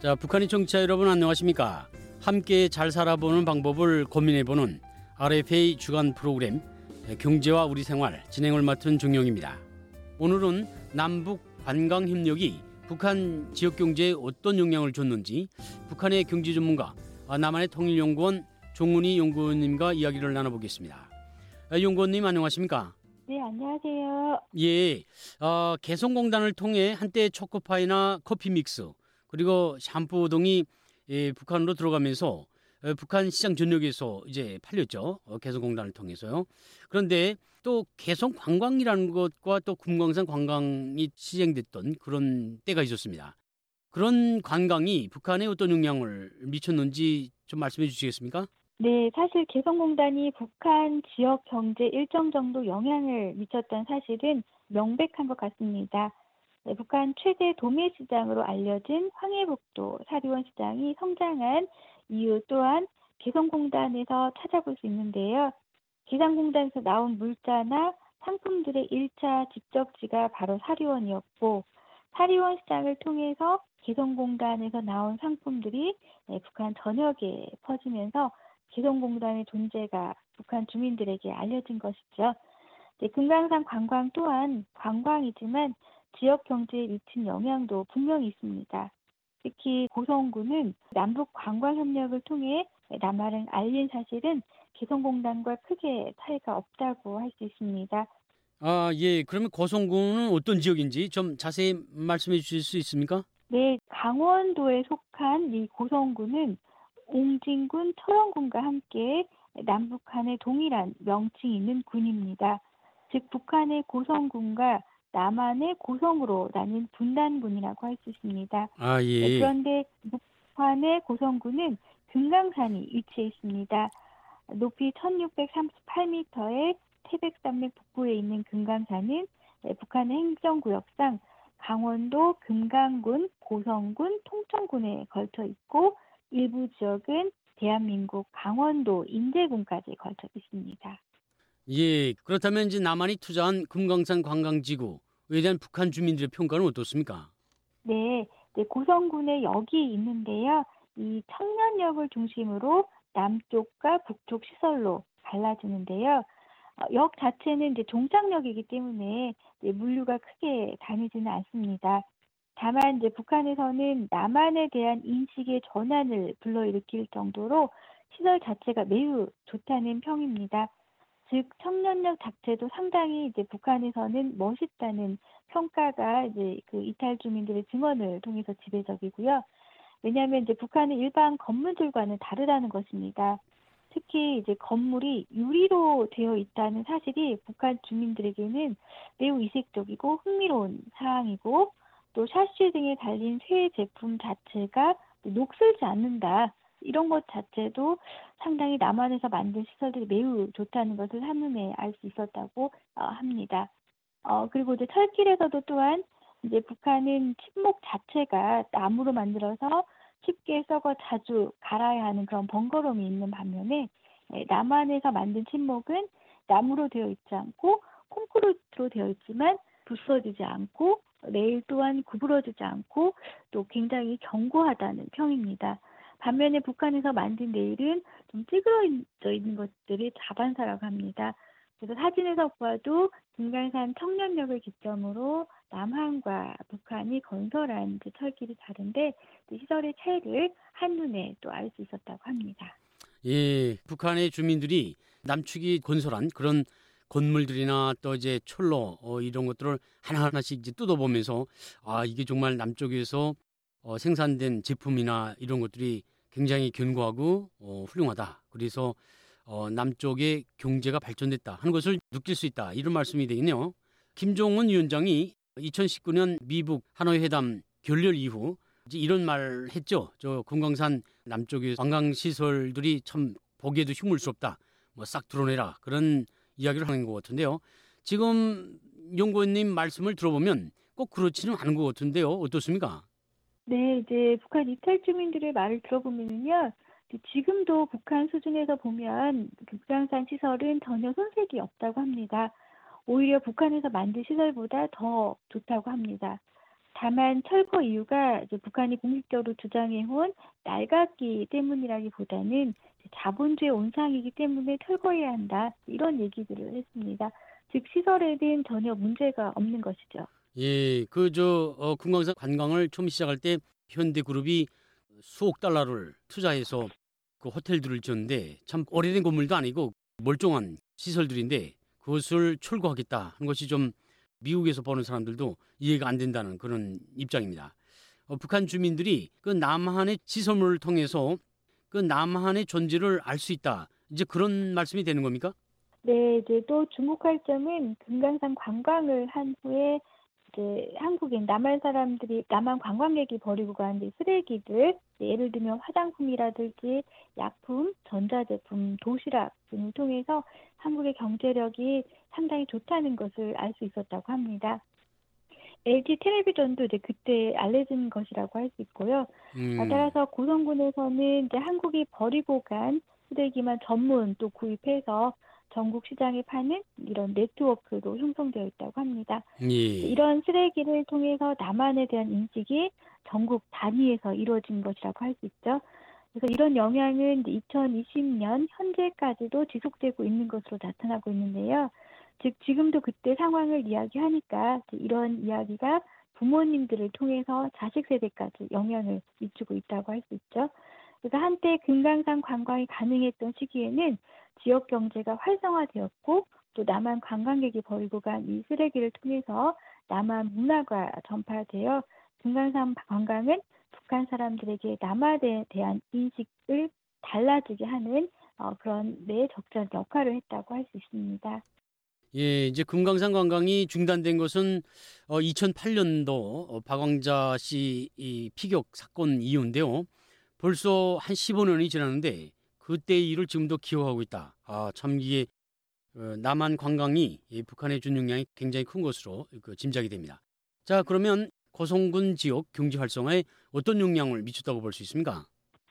자, 북한의 청취자 여러분 안녕하십니까? 함께 잘 살아보는 방법을 고민해보는 RFA 주간 프로그램 경제와 우리 생활 진행을 맡은 종영입니다. 오늘은 남북 관광 협력이 북한 지역 경제에 어떤 영향을 줬는지 북한의 경제 전문가 남한의 통일연구원 종훈이 연구원님과 이야기를 나눠보겠습니다. 연구원님 안녕하십니까? 네, 안녕하세요. 예, 어, 개성공단을 통해 한때 초코파이나 커피 믹스 그리고 샴푸 등이 예, 북한으로 들어가면서 어, 북한 시장 전역에서 이제 팔렸죠. 어, 개성공단을 통해서요. 그런데 또 개성 관광이라는 것과 또 금강산 관광이 시행됐던 그런 때가 있었습니다. 그런 관광이 북한에 어떤 영향을 미쳤는지 좀 말씀해 주시겠습니까? 네, 사실 개성공단이 북한 지역 경제 일정 정도 영향을 미쳤던 사실은 명백한 것 같습니다. 네, 북한 최대 도매 시장으로 알려진 황해북도 사리원 시장이 성장한 이유 또한 개성공단에서 찾아볼 수 있는데요. 기상공단에서 나온 물자나 상품들의 1차 집적지가 바로 사리원이었고 사리원 시장을 통해서 개성공단에서 나온 상품들이 네, 북한 전역에 퍼지면서 개성공단의 존재가 북한 주민들에게 알려진 것이죠. 네, 금강산 관광 또한 관광이지만 지역 경제에 미친 영향도 분명히 있습니다. 특히 고성군은 남북 관광 협력을 통해 남한을 알린 사실은 개성공단과 크게 차이가 없다고 할 수 있습니다. 아, 예. 그러면 고성군은 어떤 지역인지 좀 자세히 말씀해 주실 수 있습니까? 네, 강원도에 속한 이 고성군은 옹진군, 철원군과 함께 남북한의 동일한 명칭이 있는 군입니다. 즉 북한의 고성군과 남한의 고성으로 나뉜 분단군이라고 할 수 있습니다. 아, 예. 네, 그런데 북한의 고성군은 금강산이 위치해 있습니다. 높이 1638m의 태백산맥 북부에 있는 금강산은 네, 북한의 행정구역상 강원도 금강군, 고성군, 통천군에 걸쳐 있고 일부 지역은 대한민국 강원도 인제군까지 걸쳐 있습니다. 예, 그렇다면 이제 남한이 투자한 금강산 관광지구에 대한 북한 주민들의 평가는 어떻습니까? 네, 네 고성군에 여기 있는데요. 이 청년역을 중심으로 남쪽과 북쪽 시설로 갈라지는데요. 어, 역 자체는 이제 종착역이기 때문에 물류가 크게 다니지는 않습니다. 다만 이제 북한에서는 남한에 대한 인식의 전환을 불러일으킬 정도로 시설 자체가 매우 좋다는 평입니다. 즉 청년역 자체도 상당히 이제 북한에서는 멋있다는 평가가 이제 그 이탈 주민들의 증언을 통해서 지배적이고요. 왜냐하면 이제 북한은 일반 건물들과는 다르다는 것입니다. 특히 이제 건물이 유리로 되어 있다는 사실이 북한 주민들에게는 매우 이색적이고 흥미로운 사항이고 또 샤시 등에 달린 새 제품 자체가 녹슬지 않는다. 이런 것 자체도 상당히 남한에서 만든 시설들이 매우 좋다는 것을 한눈에 알 수 있었다고 어, 합니다. 어, 그리고 이제 철길에서도 또한 이제 북한은 침목 자체가 나무로 만들어서 쉽게 썩어 자주 갈아야 하는 그런 번거로움이 있는 반면에 예, 남한에서 만든 침목은 나무로 되어 있지 않고 콘크리트로 되어 있지만 부서지지 않고 레일 또한 구부러지지 않고 또 굉장히 견고하다는 평입니다. 반면에 북한에서 만든 레일은 좀 찌그러져 있는 것들이 자반사라고 합니다. 그래서 사진에서 보아도 금강산 청년역을 기점으로 남한과 북한이 건설한 철길이 다른데 시설의 차이를 한눈에 또 알 수 있었다고 합니다. 예, 북한의 주민들이 남측이 건설한 그런 건물들이나 또 이제 철로 어, 이런 것들을 하나하나씩 이제 뜯어보면서 아 이게 정말 남쪽에서 어, 생산된 제품이나 이런 것들이 굉장히 견고하고 어, 훌륭하다. 그래서 어, 남쪽의 경제가 발전됐다 하는 것을 느낄 수 있다. 이런 말씀이 되겠네요. 김종은 위원장이 2019년 미북 하노이 회담 결렬 이후 이런 말 했죠. 저 금강산 남쪽의 관광 시설들이 참 보기에도 흉물스럽다. 뭐 싹 드러내라 그런 이야기를 하는 것 같은데요. 지금 연구원님 말씀을 들어보면 꼭 그렇지는 않은 것 같은데요. 어떻습니까? 네, 이제 북한 이탈 주민들의 말을 들어보면요. 지금도 북한 수준에서 보면 금강산 시설은 전혀 손색이 없다고 합니다. 오히려 북한에서 만든 시설보다 더 좋다고 합니다. 다만 철거 이유가 북한이 공식적으로 주장해온 낡았기 때문이라기보다는 자본주의 온상이기 때문에 철거해야 한다 이런 얘기들을 했습니다. 즉 시설에는 전혀 문제가 없는 것이죠. 예, 그저 어, 금강산 관광을 처음 시작할 때 현대그룹이 수억 달러를 투자해서 그 호텔들을 지었는데 참 오래된 건물도 아니고 멀쩡한 시설들인데 그것을 철거하겠다 하는 것이 좀 미국에서 보는 사람들도 이해가 안 된다는 그런 입장입니다. 어, 북한 주민들이 그 남한의 시설물을 통해서 그 남한의 존재를 알 수 있다. 이제 그런 말씀이 되는 겁니까? 네, 이제 또 주목할 점은 금강산 관광을 한 후에 이제 한국인 남한 사람들이 남한 관광객이 버리고 간 쓰레기들 예를 들면 화장품이라든지 약품, 전자제품, 도시락 등을 통해서 한국의 경제력이 상당히 좋다는 것을 알 수 있었다고 합니다. LG 텔레비전도 이제 그때 알려진 것이라고 할 수 있고요. 음. 따라서 고성군에서는 이제 한국이 버리고 간 쓰레기만 전문 또 구입해서 전국 시장에 파는 이런 네트워크도 형성되어 있다고 합니다. 예. 이런 쓰레기를 통해서 남한에 대한 인식이 전국 단위에서 이루어진 것이라고 할 수 있죠. 그래서 이런 영향은 2020년 현재까지도 지속되고 있는 것으로 나타나고 있는데요. 즉 지금도 그때 상황을 이야기하니까 이런 이야기가 부모님들을 통해서 자식 세대까지 영향을 미치고 있다고 할 수 있죠. 그래서 한때 금강산 관광이 가능했던 시기에는 지역 경제가 활성화되었고 또 남한 관광객이 버리고 간 이 쓰레기를 통해서 남한 문화가 전파되어 금강산 관광은 북한 사람들에게 남한에 대한 인식을 달라지게 하는 어, 그런 내 적절 역할을 했다고 할 수 있습니다. 예, 이제 금강산 관광이 중단된 것은 어, 2008년도 어, 박광자 씨이 피격 사건 이후인데요. 벌써 한 15년이 지났는데 그때의 일을 지금도 기억하고 있다. 아, 참 이게 어, 남한 관광이 이 북한의 준 영향이 굉장히 큰 것으로 그 짐작이 됩니다. 자, 그러면 고성군 지역 경제 활성화에 어떤 영향을 미쳤다고 볼 수 있습니까?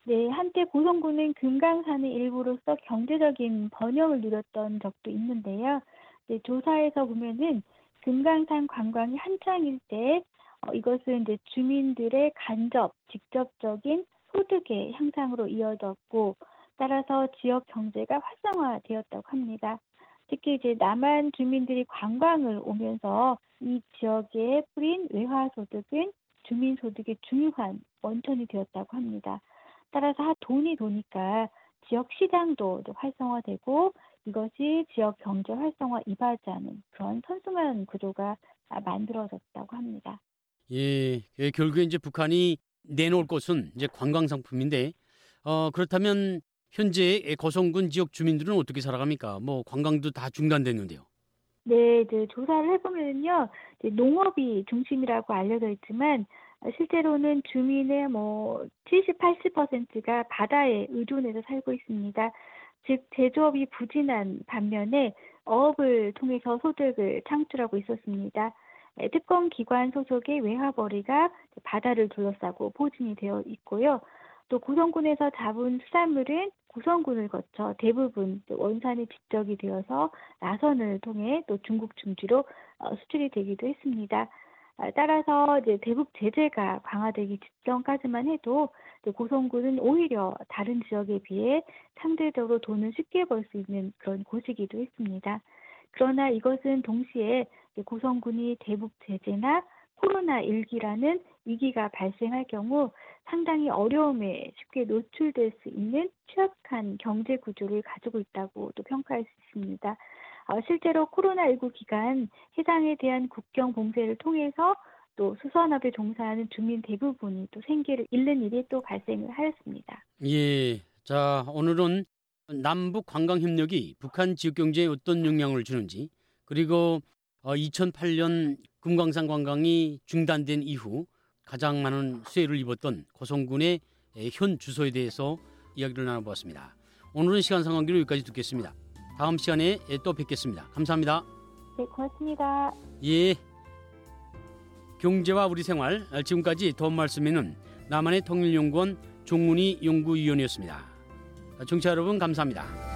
네, 한때 고성군은 금강산의 일부로서 경제적인 번영을 누렸던 적도 있는데요. 네, 조사에서 보면은 금강산 관광이 한창일 때 어, 이것은 이제 주민들의 간접, 직접적인 소득의 향상으로 이어졌고 따라서 지역 경제가 활성화되었다고 합니다. 특히 이제 남한 주민들이 관광을 오면서 이 지역에 뿌린 외화 소득은 주민 소득의 중요한 원천이 되었다고 합니다. 따라서 돈이 도니까 지역 시장도 활성화되고 이것이 지역 경제 활성화 이바지하는 그런 선순환 구조가 만들어졌다고 합니다. 예, 예, 결국에 이제 북한이 내놓을 것은 이제 관광 상품인데 어, 그렇다면 현재 고성군 지역 주민들은 어떻게 살아갑니까? 뭐 관광도 다 중단됐는데요. 네, 이제 조사를 해보면요, 농업이 중심이라고 알려져 있지만 실제로는 주민의 뭐 70, 80%가 바다에 의존해서 살고 있습니다. 즉 제조업이 부진한 반면에 어업을 통해서 소득을 창출하고 있었습니다. 네, 특권 기관 소속의 외화벌이가 바다를 둘러싸고 포진이 되어 있고요. 또 고성군에서 잡은 수산물은 고성군을 거쳐 대부분 원산이 집적이 되어서 나선을 통해 또 중국 중지로 어, 수출이 되기도 했습니다. 아, 따라서 이제 대북 제재가 강화되기 직전까지만 해도 고성군은 오히려 다른 지역에 비해 상대적으로 돈을 쉽게 벌 수 있는 그런 곳이기도 했습니다. 그러나 이것은 동시에 고성군이 대북 제재나 코로나 일기라는 위기가 발생할 경우 상당히 어려움에 쉽게 노출될 수 있는 취약한 경제 구조를 가지고 있다고 또 평가할 수 있습니다. 어, 실제로 코로나19 기간 해상에 대한 국경 봉쇄를 통해서 또 수산업에 종사하는 주민 대부분이 또 생계를 잃는 일이 또 발생을 하였습니다. 예. 자, 오늘은 남북 관광 협력이 북한 지역 경제에 어떤 영향을 주는지 그리고 2008년 어, 금강산 관광이 중단된 이후 가장 많은 수혜를 입었던 고성군의 현 주소에 대해서 이야기를 나눠보았습니다. 오늘은 시간 상관계로 여기까지 듣겠습니다. 다음 시간에 또 뵙겠습니다. 감사합니다. 네, 고맙습니다. 예. 경제와 우리 생활 지금까지 도움 말씀에는 남한의 통일연구원 종문희 연구위원이었습니다. 청취자 여러분 감사합니다.